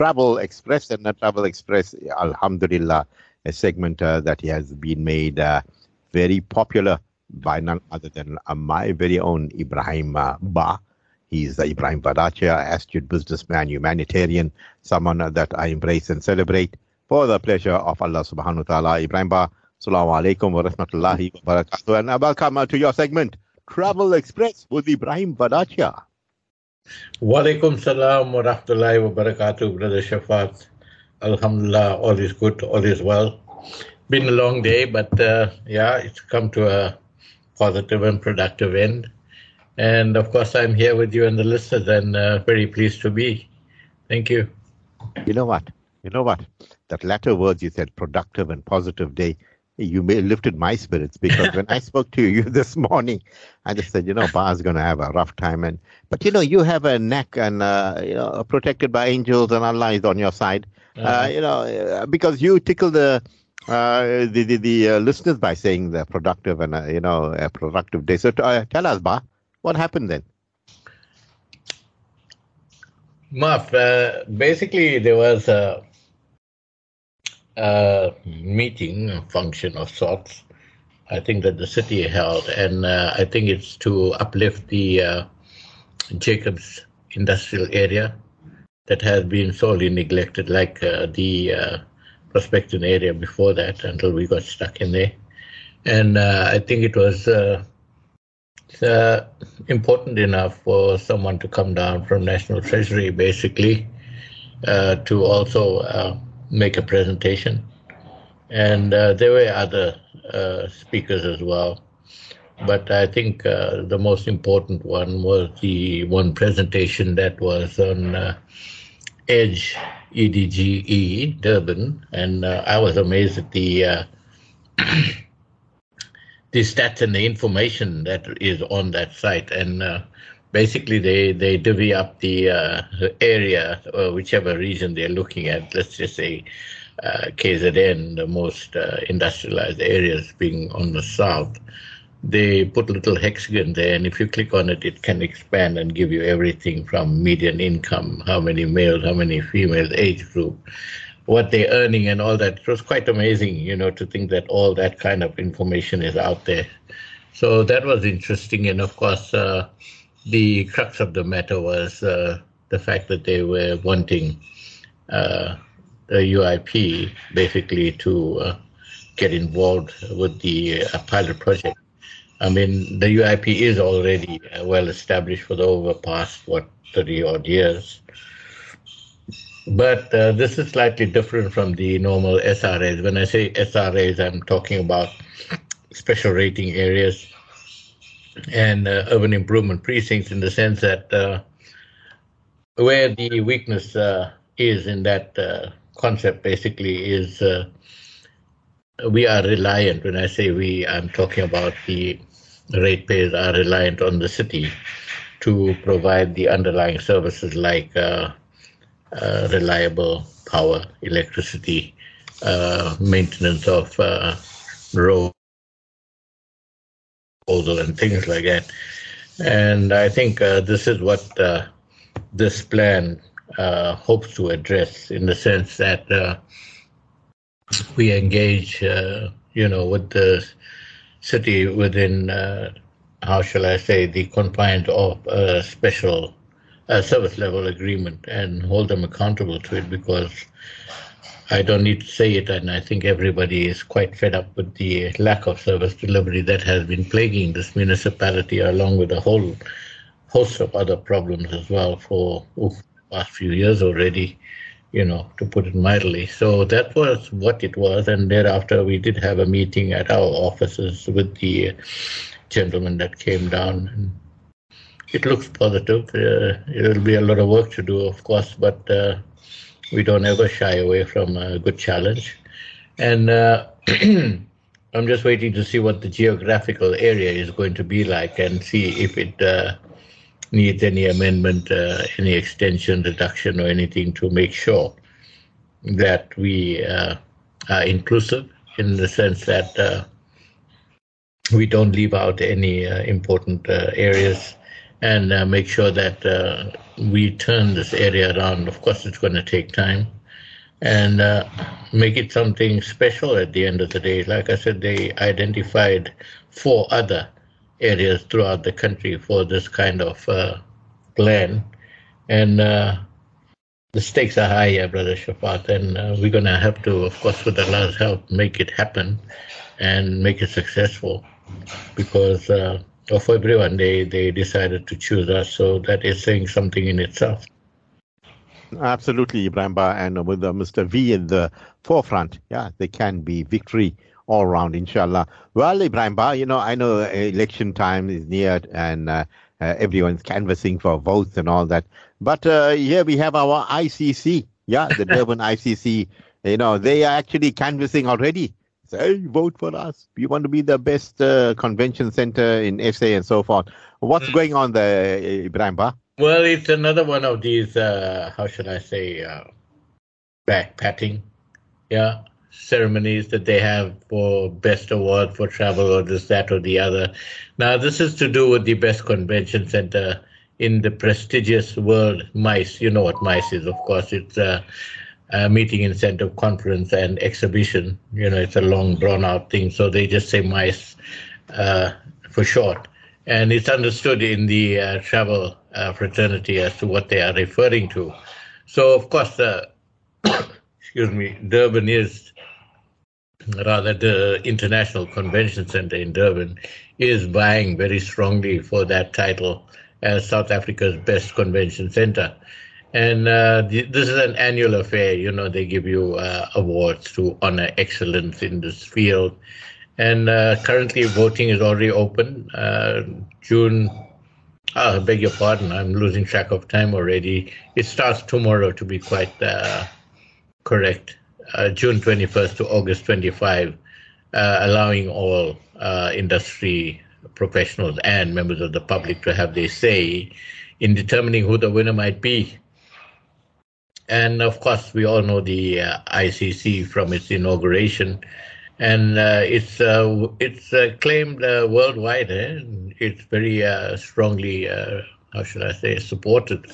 Travel Express, and the Travel Express, Alhamdulillah, a segment uh, that has been made uh, very popular by none other than uh, my very own Ebrahim uh, Ba. He's the Ebrahim Vadachia, astute businessman, humanitarian, someone that I embrace and celebrate for the pleasure of Allah subhanahu wa ta'ala. Ebrahim Ba, Assalamu alaikum wa rahmatullahi wa barakatuh. And welcome to your segment, Travel Express with Ebrahim Vadachia. Walaikum salam wa rahmatullahi wa barakatuh, Brother Shaafat. Alhamdulillah, all is good, all is well. Been a long day, but uh, yeah, it's come to a positive and productive end. And of course, I'm here with you and the listeners, and uh, very pleased to be. Thank you. You know what? You know what? That latter words you said, productive and positive day, you may lifted my spirits because when I spoke to you this morning, I just said, you know, Ba's going to have a rough time. And but you know, you have a neck and uh, you know, protected by angels and Allah is on your side. Uh, uh-huh. Uh, you know, because you tickle the uh, the the, the uh, listeners by saying the productive and uh, you know a productive day. So tell us, Ba, what happened then? Maf, basically there was a uh, meeting, function of sorts, I think that the city held, and uh, I think it's to uplift the uh, Jacobs industrial area that has been sorely neglected, like uh, the uh, Prospecton area before that, until we got stuck in there. And uh, I think it was uh, important enough for someone to come down from National Treasury, basically, to also make a presentation. And uh, there were other uh, speakers as well. But I think uh, the most important one was the one presentation that was on uh, Edge EDGE Durban. And uh, I was amazed at the uh, the stats and the information that is on that site. And basically they they divvy up the uh, area or whichever region they're looking at. Let's just say uh, KZN, the most uh, industrialized areas being on the south. They put a little hexagon there, and if you click on it, it can expand and give you everything from median income, how many males, how many females, age group, what they're earning, and all that. It was quite amazing, you know, to think that all that kind of information is out there. So that was interesting, and of course, uh, the crux of the matter was uh, the fact that they were wanting uh, the UIP basically to uh, get involved with the uh, pilot project. I mean, the UIP is already uh, well established for the over past, what, 30 odd years. But uh, this is slightly different from the normal SRAs. When I say SRAs, I'm talking about special rating areas and uh, urban improvement precincts in the sense that uh, where the weakness uh, is in that uh, concept basically is uh, we are reliant. When I say we, I'm talking about the ratepayers are reliant on the city to provide the underlying services like uh, reliable power, electricity, maintenance of roads proposal and things like that. And I think uh, this is what uh, this plan uh, hopes to address in the sense that uh, we engage, uh, you know, with the city within, uh, how shall I say, the confines of a special service level agreement and hold them accountable to it because I don't need to say it, and I think everybody is quite fed up with the lack of service delivery that has been plaguing this municipality, along with a whole host of other problems as well for the past few years already, you know, to put it mildly. So that was what it was, and thereafter we did have a meeting at our offices with the gentleman that came down. And it looks positive. Uh, it'll be a lot of work to do, of course, but. Uh, we don't ever shy away from a good challenge. And uh, I'm just waiting to see what the geographical area is going to be like and see if it uh, needs any amendment, uh, any extension, reduction, or anything to make sure that we uh, are inclusive in the sense that uh, we don't leave out any uh, important areas and uh, make sure that uh, we turn this area around. Of course, it's going to take time and uh, make it something special at the end of the day. Like I said, they identified four other areas throughout the country for this kind of uh, plan. And uh, the stakes are high here, Brother Shaafat, and uh, we're going to have to, of course, with Allah's help, make it happen and make it successful because uh, for everyone, they, they decided to choose us. So that is saying something in itself. Absolutely, Ebrahim Ba, and with uh, Mr. V in the forefront, yeah, there can be victory all around, inshallah. Well, Ebrahim Ba, you know, I know election time is near and uh, uh, everyone's canvassing for votes and all that. But uh, here we have our ICC, yeah, the Durban ICC. You know, they are actually canvassing already. Say, hey, vote for us. We want to be the best uh, convention center in SA and so forth. What's mm. going on there, Ebrahim Ba? Well, it's another one of these, uh, how should I say, uh, back patting, yeah, ceremonies that they have for best award for travel or this, that, or the other. Now, this is to do with the best convention center in the prestigious World MICE. You know what MICE is, of course. It's a, a meeting incentive conference and exhibition. You know, it's a long, drawn out thing. So they just say MICE uh, for short. And it's understood in the uh, travel uh, fraternity as to what they are referring to. So, of course, uh, excuse me, Durban is rather the International Convention Center in Durban is vying very strongly for that title as South Africa's best convention center. And uh, this is an annual affair. You know, they give you uh, awards to honor excellence in this field. And uh, currently, voting is already open. Uh, June Oh, I beg your pardon. I'm losing track of time already. It starts tomorrow, to be quite uh, correct. Uh, June 21st to August 25, uh, allowing all industry professionals and members of the public to have their say in determining who the winner might be. And of course, we all know the uh, ICC from its inauguration and uh, it's uh, it's uh, claimed uh, worldwide. Eh? It's very strongly, how should I say, supported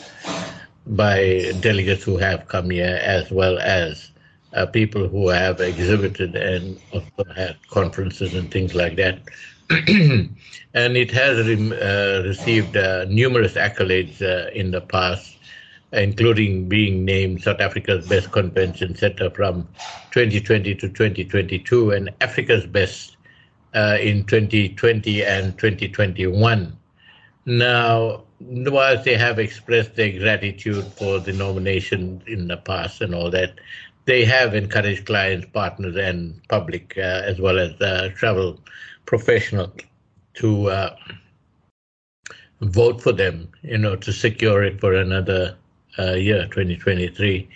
by delegates who have come here, as well as people who have exhibited and also had conferences and things like that. and it has re- received numerous accolades in the past including being named South Africa's best convention center from 2020 to 2022 and Africa's best uh, in 2020 and 2021. Now, whilst they have expressed their gratitude for the nomination in the past and all that, they have encouraged clients, partners, and public, uh, as well as uh, travel professionals, to uh, vote for them, you know, to secure it for another year, 2023.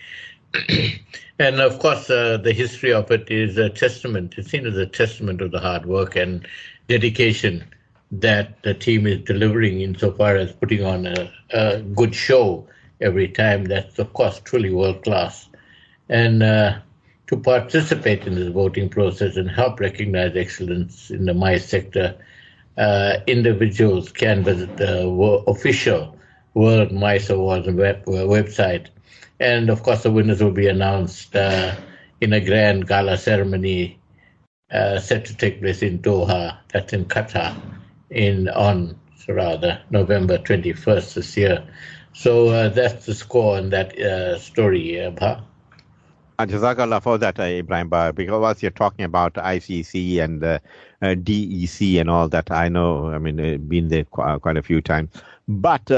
and of course, uh, the history of it is a testament. It's seen as a testament of the hard work and dedication that the team is delivering insofar as putting on a, a good show every time. That's, of course, truly world class. And uh, to participate in this voting process and help recognize excellence in the MICE sector, uh, individuals can visit the official World MICE Awards web, uh, website. And of course, the winners will be announced uh, in a grand gala ceremony uh, set to take place in Doha, that's in Qatar, in on rather November 21st this year. So uh, that's the score on that uh, story, uh, Bha. Jazakallah for that, Ebrahim Ba, because whilst you're talking about ICC and uh, uh, DEC and all that, I know, I mean, uh, been there qu- quite a few times. But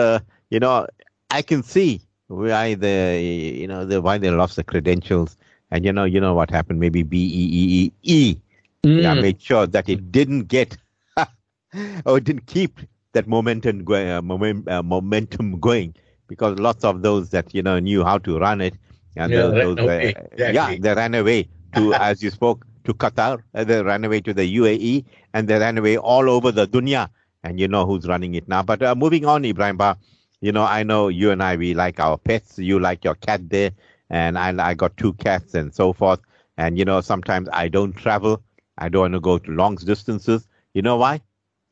you know, I can see why the you know the why they lost the credentials, and you know you know what happened. Maybe B E E E E. Mm. Yeah, made sure that it didn't get or didn't keep that momentum going, uh, moment, uh, momentum going because lots of those that you know knew how to run it and yeah, those, those uh, exactly. yeah they ran away to as you spoke to Qatar, uh, they ran away to the UAE, and they ran away all over the dunya. And you know who's running it now. But uh, moving on, Ebrahim Ba, you know, I know you and I, we like our pets. You like your cat there, and I, I got two cats and so forth. And, you know, sometimes I don't travel. I don't want to go to long distances. You know why?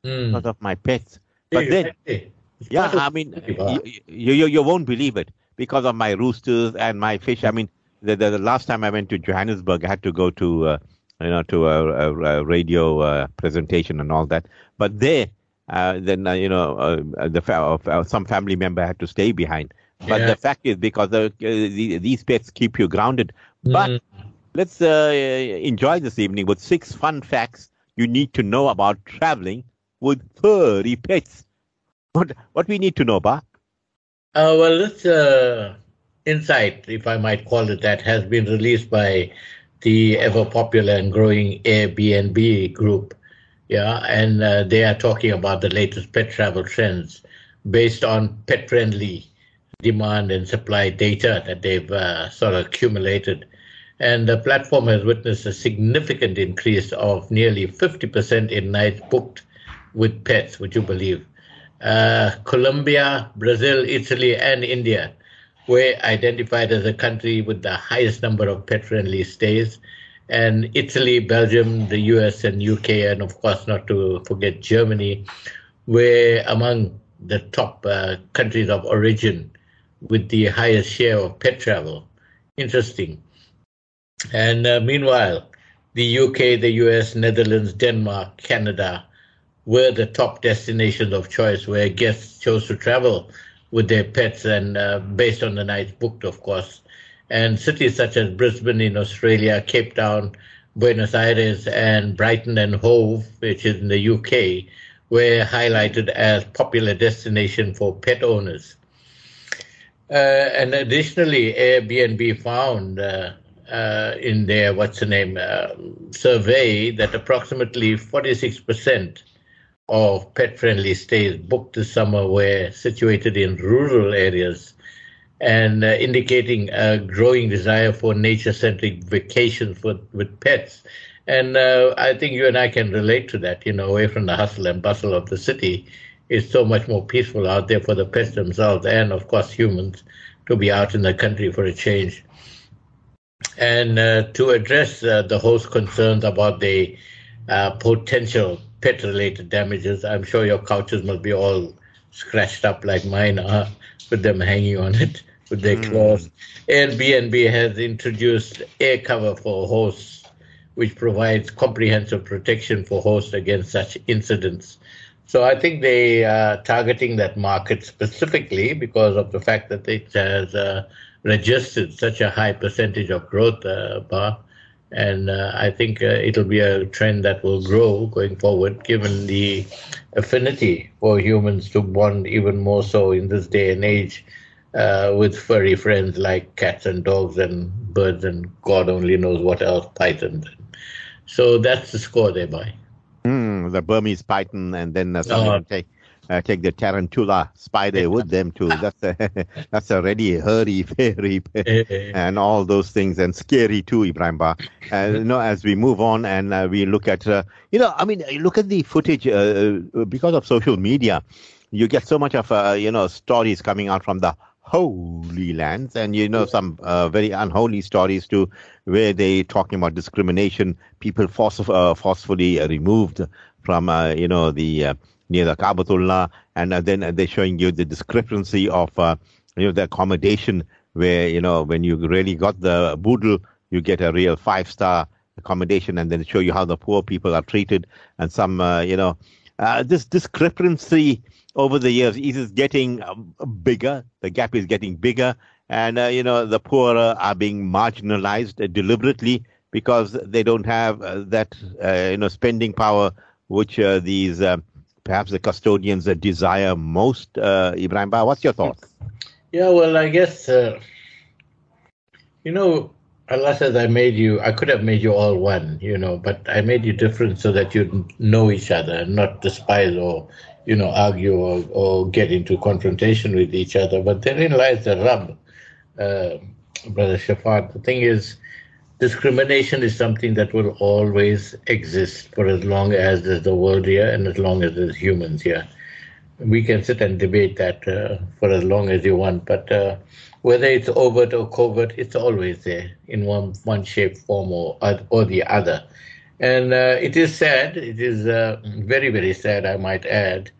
Mm. Because of my pets. But then, yeah, I mean, you, you, you won't believe it because of my roosters and my fish. I mean, the, the, the last time I went to Johannesburg, I had to go to, uh, you know, to a, a, a radio uh, presentation and all that. But there, then, uh, you know, uh, the uh, some family member had to stay behind. But yeah. the fact is, because the, the, these pets keep you grounded. But mm. let's enjoy this evening with six fun facts you need to know about traveling with furry pets. What what we need to know, Ba? Uh, well, this uh, insight, if I might call it that, has been released by the ever popular and growing Airbnb group. Yeah, and uh, they are talking about the latest pet travel trends based on pet friendly demand and supply data that they've uh, sort of accumulated. And the platform has witnessed a significant increase of nearly 50% in nights booked with pets, would you believe? Uh, Colombia, Brazil, Italy, and India were identified as a country with the highest number of pet friendly stays. And Italy, Belgium, the US, and UK, and of course, not to forget Germany, were among the top uh, countries of origin with the highest share of pet travel. Interesting. And uh, meanwhile, the UK, the US, Netherlands, Denmark, Canada, were the top destinations of choice where guests chose to travel with their pets and uh, based on the nights booked, of course. And cities such as Brisbane in Australia, Cape Town, Buenos Aires, and Brighton and Hove, which is in the UK, were highlighted as popular destination for pet owners. Uh, and additionally, Airbnb found uh, uh, in their what's the name uh, survey that approximately 46% of pet-friendly stays booked this summer were situated in rural areas and uh, indicating a growing desire for nature-centric vacations for, with pets. And uh, I think you and I can relate to that, you know, away from the hustle and bustle of the city. It's so much more peaceful out there for the pets themselves and, of course, humans to be out in the country for a change. And uh, to address uh, the host concerns about the uh, potential pet related damages. I'm sure your couches must be all scratched up like mine are with them hanging on it with their mm. claws. Airbnb has introduced AirCover for hosts, which provides comprehensive protection for hosts against such incidents. So I think they are targeting that market specifically because of the fact that it has uh, registered such a high percentage of growth, uh, bar and uh, I think uh, it'll be a trend that will grow going forward, given the affinity for humans to bond even more so in this day and age uh, with furry friends like cats and dogs and birds and God only knows what else, pythons. So that's the score there, by. Mm, the Burmese python, and then uh, oh. take uh, take the tarantula spider with them too. That's a, that's already hairy, fairy, and all those things, and scary too, Ebrahim Ba. Uh, you know, as we move on and uh, we look at, uh, you know, I mean, look at the footage uh, uh, because of social media. You get so much of, uh, you know, stories coming out from the holy lands. And you know some uh, very unholy stories too where they talking about discrimination people force, uh, forcefully removed from uh, you know the near the Kaabatullah, and uh, then they're showing you the discrepancy of uh, you know the accommodation where you know when you really got the boodle, you get a real five star accommodation, and then show you how the poor people are treated, and some uh, you know uh, this discrepancy over the years is getting um, bigger. The gap is getting bigger, and uh, you know the poor are being marginalized deliberately because they don't have uh, that you know spending power which these perhaps the custodians desire most. Uh, Ebrahim Ba, what's your thoughts? Yeah, well, I guess, uh, you know, Allah says I made you, I could have made you all one, you know, but I made you different so that you know each other and not despise or, you know, argue or, or get into confrontation with each other. But therein lies the rub, uh, Brother Shaafat. The thing is, discrimination is something that will always exist for as long as there's the world here and as long as there's humans here. We can sit and debate that uh, for as long as you want, but uh, whether it's overt or covert, it's always there in one one shape, form, or or the other. And uh, it is sad. It is uh, very very sad, I might add,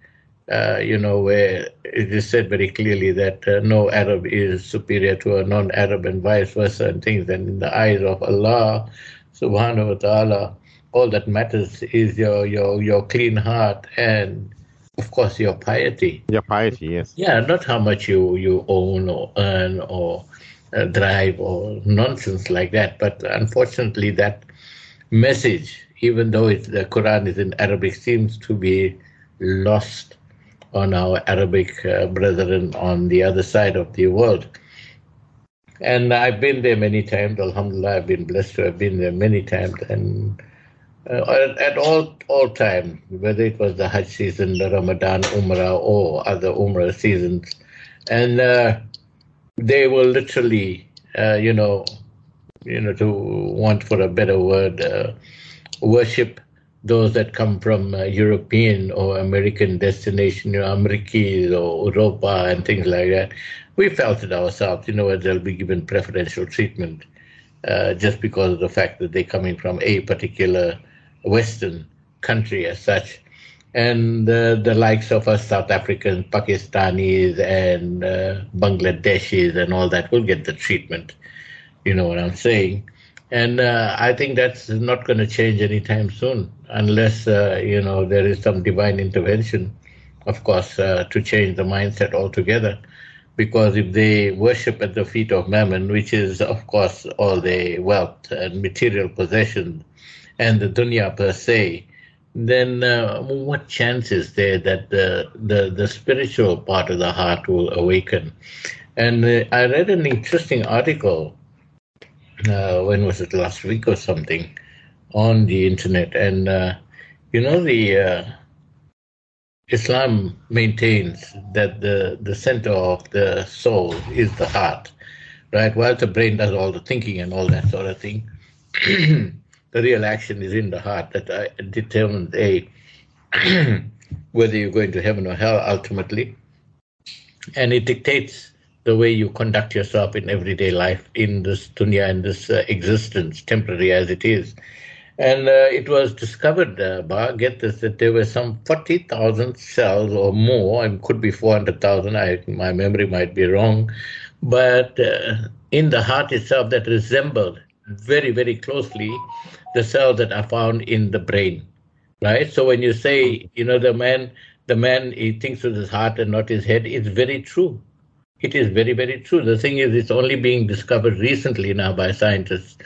uh, you know, where it is said very clearly that uh, no Arab is superior to a non-Arab and vice versa and things. And in the eyes of Allah, subhanahu wa ta'ala, all that matters is your, your, your clean heart and, of course, your piety. Your piety, yes. Yeah, not how much you, you own or earn or uh, drive or nonsense like that. But unfortunately, that message, even though the Quran is in Arabic, seems to be lost on our Arabic uh, brethren on the other side of the world. And I've been there many times. Alhamdulillah, I've been blessed to have been there many times. And uh, at, all all time, whether it was the Hajj season, the Ramadan Umrah, or other Umrah seasons, and uh, they were literally, uh, you know, you know, to want for a better word, uh, worship those that come from uh, European or American destination, you know, Americas or Europa and things like that, we felt it ourselves, you know, they'll be given preferential treatment uh, just because of the fact that they're coming from a particular Western country as such. And uh, the likes of us South Africans, Pakistanis, and uh, Bangladeshis and all that will get the treatment. You know what I'm saying? And uh, I think that's not going to change anytime soon, unless uh, you know there is some divine intervention, of course, uh, to change the mindset altogether. Because if they worship at the feet of Mammon, which is of course all the wealth and material possessions, and the dunya per se, then uh, what chance is there that the, the the spiritual part of the heart will awaken? And uh, I read an interesting article uh, when was it last week or something on the internet. And uh, you know the uh, islam maintains that the the center of the soul is the heart right? While the brain does all the thinking and all that sort of thing the real action is in the heart that uh, determines a whether you're going to heaven or hell ultimately. And it dictates the way you conduct yourself in everyday life in this dunya and this uh, existence, temporary as it is. And uh, it was discovered, uh, Ba, get this, that there were some 40,000 cells or more, and could be 400,000, my memory might be wrong, but uh, in the heart itself that resembled very, very closely the cells that are found in the brain, right? So when you say, you know, the man, the man, he thinks with his heart and not his head, it's very true it is very, very true. The thing is, it's only being discovered recently now by scientists.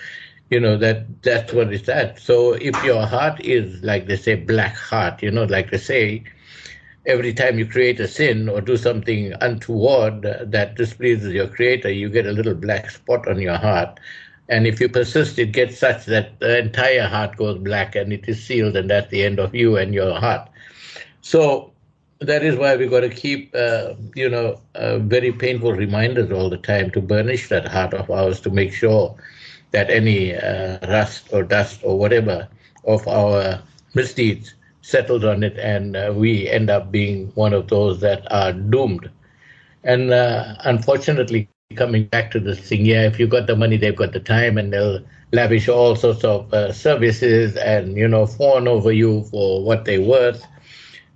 You know that that's what it's at. So if your heart is like they say black heart, you know, like they say, every time you create a sin or do something untoward that displeases your creator, you get a little black spot on your heart. And if you persist, it gets such that the entire heart goes black and it is sealed, and that's the end of you and your heart. So that is why we've got to keep, uh, you know, uh, very painful reminders all the time to burnish that heart of ours to make sure that any uh, rust or dust or whatever of our misdeeds settles on it, and uh, we end up being one of those that are doomed. And uh, unfortunately, coming back to this thing, yeah, if you've got the money, they've got the time, and they'll lavish all sorts of uh, services and you know fawn over you for what they're worth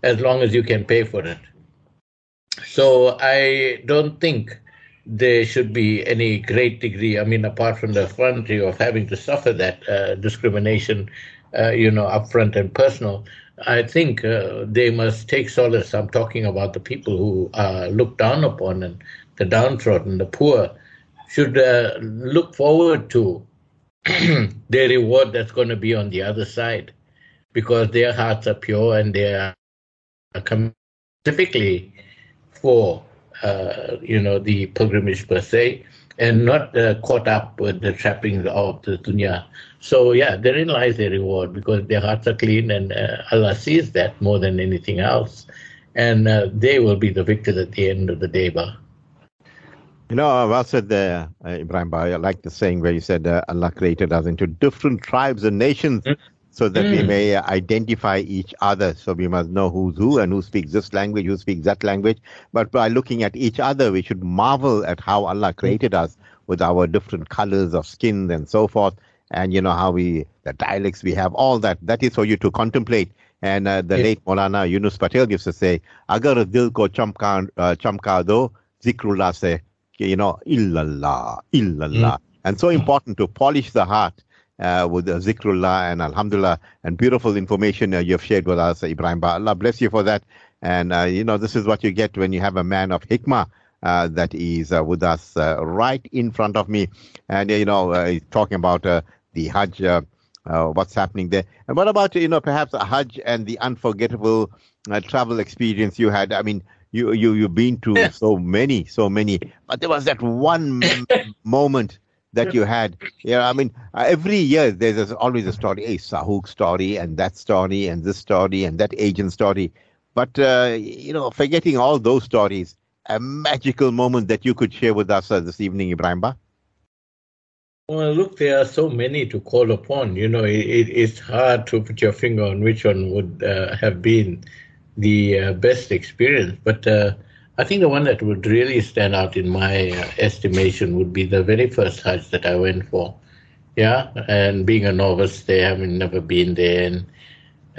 as long as you can pay for it. So I don't think there should be any great degree, I mean, apart from the effrontery of having to suffer that uh, discrimination, uh, you know, upfront and personal, I think uh, they must take solace. I'm talking about the people who are looked down upon and the downtrodden, the poor, should uh, look forward to their reward that's going to be on the other side because their hearts are pure and they are specifically for uh, you know the pilgrimage per se, and not uh, caught up with the trappings of the dunya. So yeah, therein lies the reward because their hearts are clean, and uh, Allah sees that more than anything else, and uh, they will be the victors at the end of the day. Bah. You know, well said there, uh, Ebrahim Bhai. I like the saying where you said uh, Allah created us into different tribes and nations. Mm-hmm so that mm. we may identify each other. So we must know who's who and who speaks this language, who speaks that language. But by looking at each other, we should marvel at how Allah created us with our different colors of skin and so forth. And you know how we, the dialects we have, all that. That is for you to contemplate And uh, the late Maulana Yunus Patel used to say, Agar dil ko chamka, uh, chamka do, zikrullah se, you know, illallah, illallah. Mm. And so important to polish the heart uh, with the zikrullah and alhamdulillah and beautiful information uh, you've shared with us, Ebrahim Ba. Allah bless you for that. And, uh, you know, this is what you get when you have a man of hikmah uh, that is uh, with us uh, right in front of me. And, you know, he's talking about the Hajj, what's happening there. And what about, you know, perhaps a Hajj and the unforgettable travel experience you had? I mean, you, you, you've been to so many, so many, but there was that one moment that you had. Yeah, I mean, uh, every year there's always a story, a Sahuk story, and that story, and this story, and that agent story. But, uh, you know, forgetting all those stories, a magical moment that you could share with us uh, this evening, Ebrahim Ba? Well, look, there are so many to call upon. You know, it, it's hard to put your finger on which one would uh, have been the uh, best experience. But uh, I think the one that would really stand out in my uh, estimation would be the very first Hajj that I went for. Yeah, and being a novice there, having never been there, and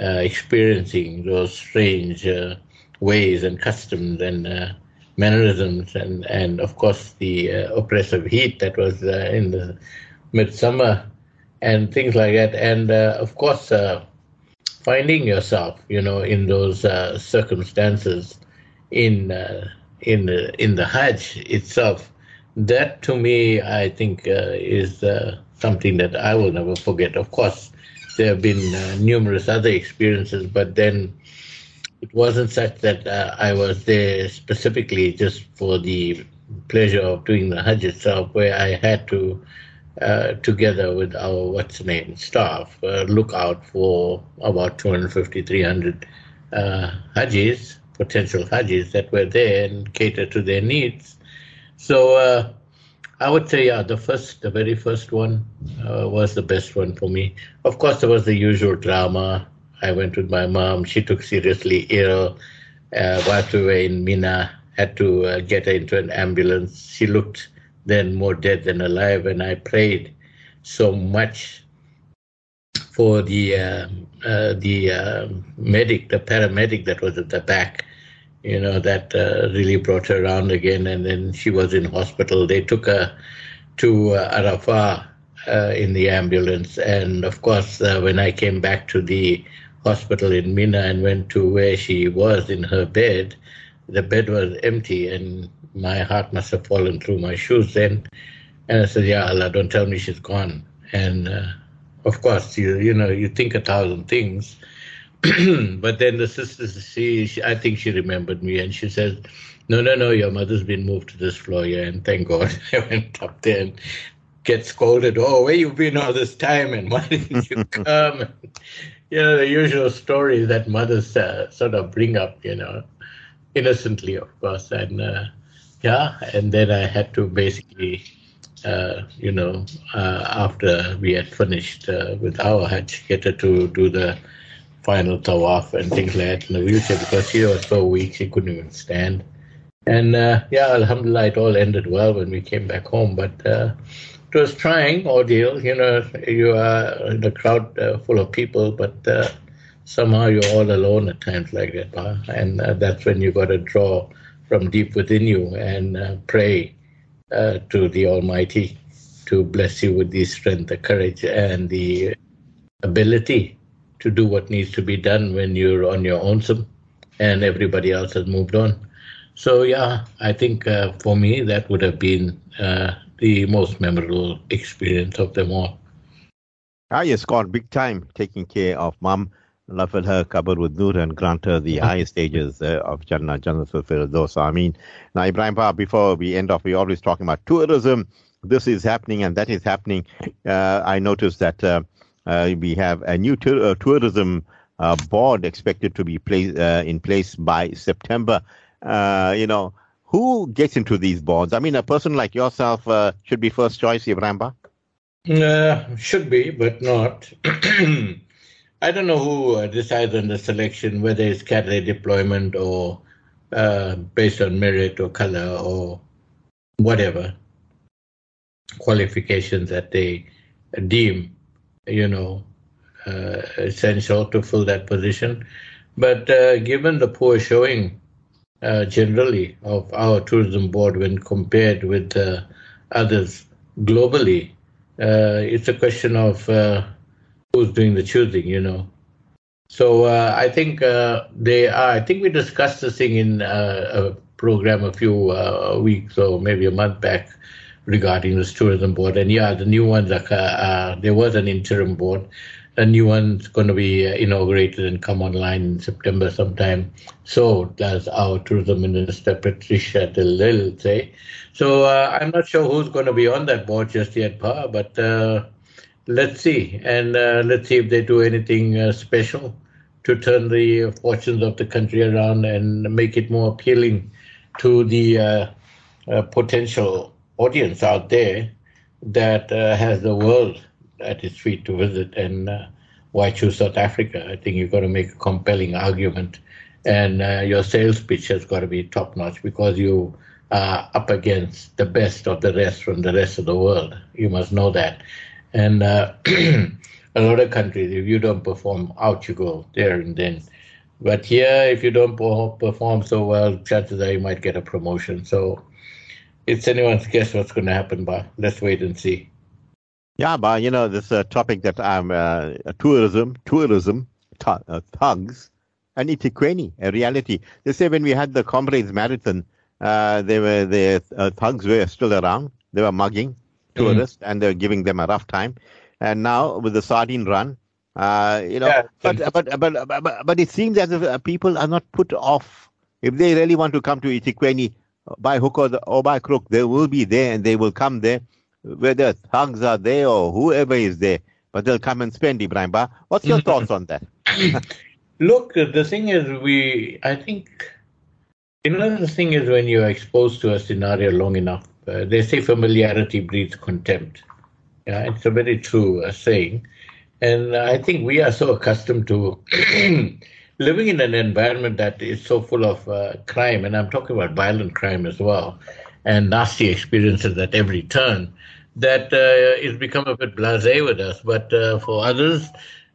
uh, experiencing those strange uh, ways and customs and uh, mannerisms, and, and of course the uh, oppressive heat that was in the midsummer and things like that. And of course, finding yourself, you know, in those circumstances in uh, in the in the Hajj itself. That to me, I think, uh, is uh, something that I will never forget. Of course, there have been uh, numerous other experiences, but then it wasn't such that uh, I was there specifically just for the pleasure of doing the Hajj itself, where I had to. Uh, together with our what's name staff, uh, look out for about 250, 300 uh, Hajis potential Hajis that were there and cater to their needs. So uh, I would say, yeah, the first, the very first one uh, was the best one for me. Of course, there was the usual drama. I went with my mom. She took seriously ill uh, while we were in Mina. Had to uh, get her into an ambulance. She looked then more dead than alive, and I prayed so much for the uh, uh, the uh, medic, the paramedic that was at the back, you know, that uh, really brought her around again. And then she was in hospital. They took her to uh, Arafah uh, in the ambulance. And of course, uh, when I came back to the hospital in Mina and went to where she was in her bed, the bed was empty and my heart must have fallen through my shoes then. And I said, Yeah, Allah, don't tell me she's gone. And uh, of course, you you know, you think a thousand things. but then the sister, she, she, I think she remembered me and she says, no, no, no, your mother's been moved to this floor. Yeah, and thank God I went up there and get scolded. Oh, where you been all this time and why didn't you come? you know, the usual stories that mothers uh, sort of bring up, you know, innocently, of course. And uh, yeah, and then I had to basically, uh, you know, uh, after we had finished uh, with our Hajj, get her to do the final tawaf and things like that in the wheelchair because she was so weak she couldn't even stand. And uh, yeah, Alhamdulillah, it all ended well when we came back home. But uh, it was trying ordeal. You know, you are in a crowd uh, full of people, but uh, somehow you're all alone at times like that. Huh? And uh, that's when you got to draw from deep within you and uh, pray to the Almighty to bless you with the strength, the courage, and the ability to do what needs to be done when you're on your own some, and everybody else has moved on. So yeah, I think uh, for me that would have been uh, the most memorable experience of them all. Ah, yes, God, big time taking care of mom. Love her covered with nur and grant her the mm-hmm. highest stages uh, of Jannah, Jannah Firdaus. I mean, now Ebrahim, before we end off, we're always talking about tourism. This is happening and that is happening. Uh, I noticed that uh, we have a new uh, tourism uh, board expected to be place, in place by September. you know, who gets into these boards? I mean, a person like yourself should be first choice, Ebrahim uh, should be, but not. I don't know who uh, decides on the selection, whether it's cadre deployment or uh, based on merit or color or whatever qualifications that they deem you know, uh, essential to fill that position. But uh, given the poor showing uh, generally of our tourism board when compared with uh, others globally, uh, it's a question of uh, who's doing the choosing, you know. So I think they are. I think we discussed this thing in a program a few weeks or maybe a month back regarding this tourism board. And yeah, the new ones are. there was an interim board a new one's going to be uh, inaugurated and come online in September sometime. So does our tourism minister Patricia de Lille say. So uh, I'm not sure who's going to be on that board just yet, Pa, but uh, let's see. And uh, let's see if they do anything uh, special to turn the fortunes of the country around and make it more appealing to the uh, potential audience out there that has the world at its feet to visit. And uh, why choose South Africa? I think you've got to make a compelling argument, and uh, your sales pitch has got to be top notch because you are up against the best of the rest from the rest of the world. You must know that. And uh, a lot of countries, if you don't perform, out you go there and then. But here, if you don't perform so well, chances are you might get a promotion. So it's anyone's guess what's going to happen, but let's wait and see. Yeah, but you know, this uh, topic that I'm uh, tourism, tourism, th- uh, thugs, and eThekwini, a reality. They say when we had the Comrades Marathon, uh, they were the uh, thugs were still around. They were mugging tourists mm. and they were giving them a rough time. And now with the sardine run, uh, you know, yeah. but, but, but, but, but it seems as if people are not put off. If they really want to come to eThekwini by hook or, the, or by crook, they will be there and they will come there whether thugs are there or whoever is there, but they'll come and spend, Ebrahim Ba. What's your thoughts on that? Look, the thing is, we, I think, you know, the thing is when you're exposed to a scenario long enough, uh, they say familiarity breeds contempt. Yeah, it's a very true uh, saying. And I think we are so accustomed to living in an environment that is so full of uh, crime, and I'm talking about violent crime as well, and nasty experiences at every turn, that uh, it's become a bit blasé with us. But uh, for others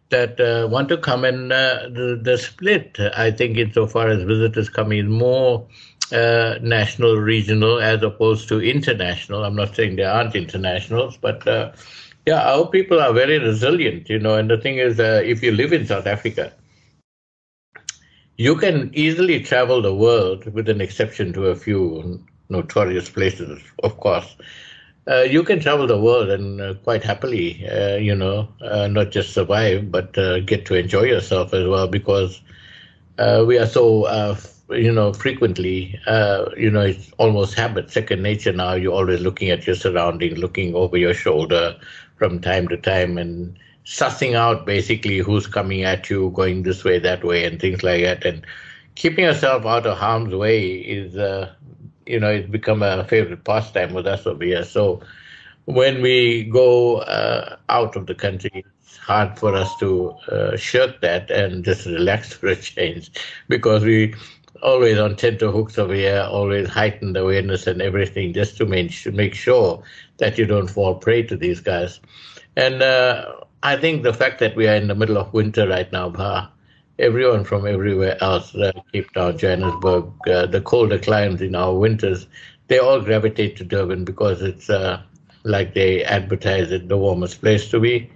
that uh, want to come and uh, the, the split, I think, insofar as visitors coming, is more uh, national, regional, as opposed to international. I'm not saying there aren't internationals, but yeah, our people are very resilient, you know. And the thing is, if you live in South Africa, you can easily travel the world, with an exception to a few notorious places, of course uh, you can travel the world and uh, quite happily, uh, you know, uh, not just survive, but uh, get to enjoy yourself as well because uh, we are so, you know, frequently, you know, it's almost habit, second nature now. You're always looking at your surroundings, looking over your shoulder from time to time and sussing out basically who's coming at you, going this way, that way, and things like that. And keeping yourself out of harm's way is you know, it's become a favorite pastime with us over here. So when we go uh, out of the country, it's hard for us to uh, shirk that and just relax for a change because we always on tenterhooks over here, always heightened awareness and everything just to make, make sure that you don't fall prey to these guys. And uh, I think the fact that we are in the middle of winter right now, bah, everyone from everywhere else, uh, Cape Town, Johannesburg, uh, the colder climes in our winters, they all gravitate to Durban because it's uh, like they advertise it the warmest place to be.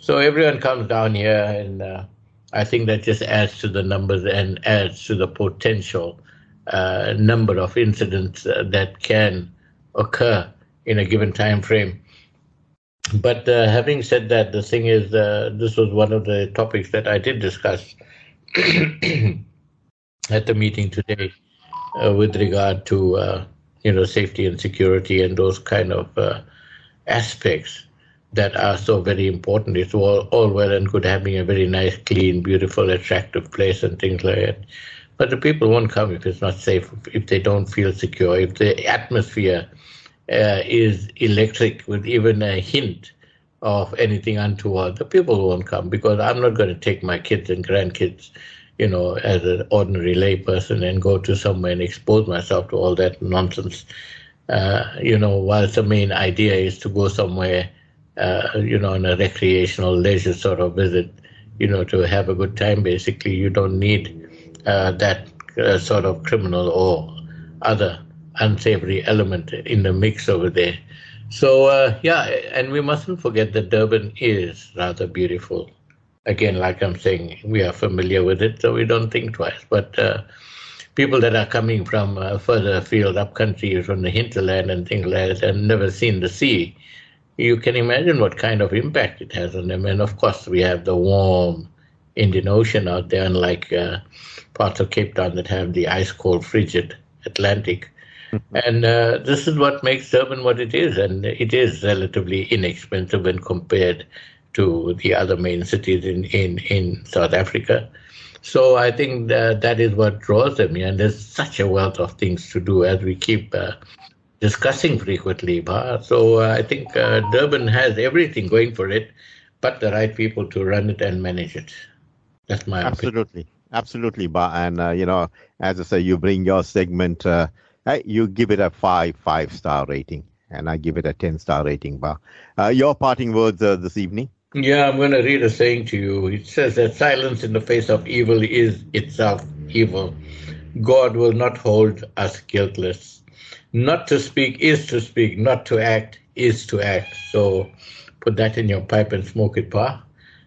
So everyone comes down here, and uh, I think that just adds to the numbers and adds to the potential uh, number of incidents uh, that can occur in a given time frame. But having said that, the thing is, this was one of the topics that I did discuss at the meeting today uh, with regard to uh, you know safety and security and those kind of uh, aspects that are so very important. It's all, all well and good having a very nice, clean, beautiful, attractive place and things like that. But the people won't come if it's not safe, if they don't feel secure, if the atmosphere uh, is electric with even a hint of anything untoward, the people won't come because I'm not going to take my kids and grandkids, you know, as an ordinary layperson and go to somewhere and expose myself to all that nonsense. Uh, you know, whilst the main idea is to go somewhere uh, you know, on a recreational leisure sort of visit, you know, to have a good time. Basically, you don't need uh, that uh, sort of criminal or other unsavory element in the mix over there. So uh, yeah, and we mustn't forget that Durban is rather beautiful. Again, like I'm saying, we are familiar with it, so we don't think twice. But uh, people that are coming from uh, further afield, up country, from the hinterland and things like that, and never seen the sea, you can imagine what kind of impact it has on them. And of course, we have the warm Indian Ocean out there, unlike uh, parts of Cape Town that have the ice cold, frigid Atlantic. And uh, this is what makes Durban what it is, and it is relatively inexpensive when compared to the other main cities in, in, in South Africa. So I think that, that is what draws them here, and there's such a wealth of things to do as we keep uh, discussing frequently. So uh, I think uh, Durban has everything going for it, but the right people to run it and manage it. That's my absolutely, opinion. absolutely, Ba. And uh, you know, as I say, you bring your segment. Uh, you give it a five five star rating, and I give it a ten star rating, Ba. Uh, your parting words uh, this evening. Yeah, I'm going to read a saying to you. It says that silence in the face of evil is itself evil. God will not hold us guiltless. Not to speak is to speak, not to act is to act. So put that in your pipe and smoke it, Pa.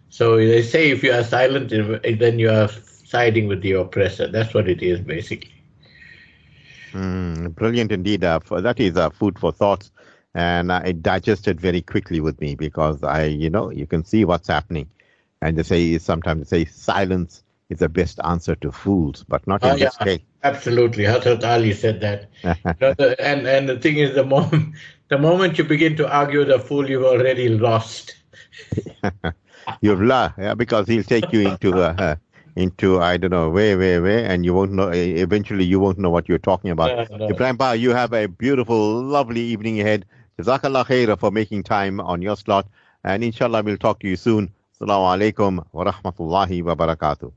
So they say if you are silent, then you are siding with the oppressor. That's what it is, basically. Mm, brilliant indeed. Uh, for, that is uh, food for thought and uh, it digested very quickly with me because I, you know, you can see what's happening, and they say sometimes they say silence is the best answer to fools, but not in oh, this yeah, case. Absolutely, Hazrat Ali said that. and and the thing is, the moment the moment you begin to argue the fool, you've already lost. you've lost, yeah, because he'll take you into uh, into I don't know where, where, where, and you won't know. Eventually, you won't know what you're talking about. No. Ebrahim Ba, you have a beautiful, lovely evening ahead. Jazakallah khair for making time on your slot. And inshallah, we'll talk to you soon. Assalamu alaikum wa rahmatullahi wa barakatuh.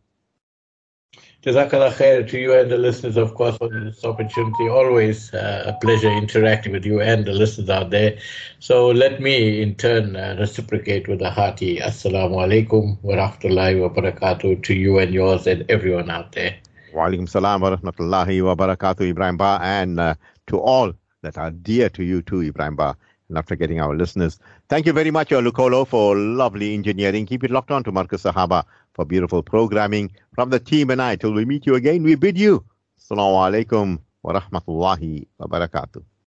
Jazakallah khair to you and the listeners, of course, for this opportunity. Always uh, a pleasure interacting with you and the listeners out there. So let me, in turn, uh, reciprocate with a hearty Assalamu alaikum wa rahmatullahi wa barakatuh to you and yours and everyone out there. Wa alaikum salam wa rahmatullahi wa barakatuh, Ebrahim Ba, and uh, to all that are dear to you too, Ebrahim Ba, not forgetting our listeners. Thank you very much, uh, Lucolo, for lovely engineering. Keep it locked on to Marcus Sahaba for beautiful programming. From the team and I, till we meet you again, we bid you. Assalamu alaikum wa rahmatullahi wa barakatuh.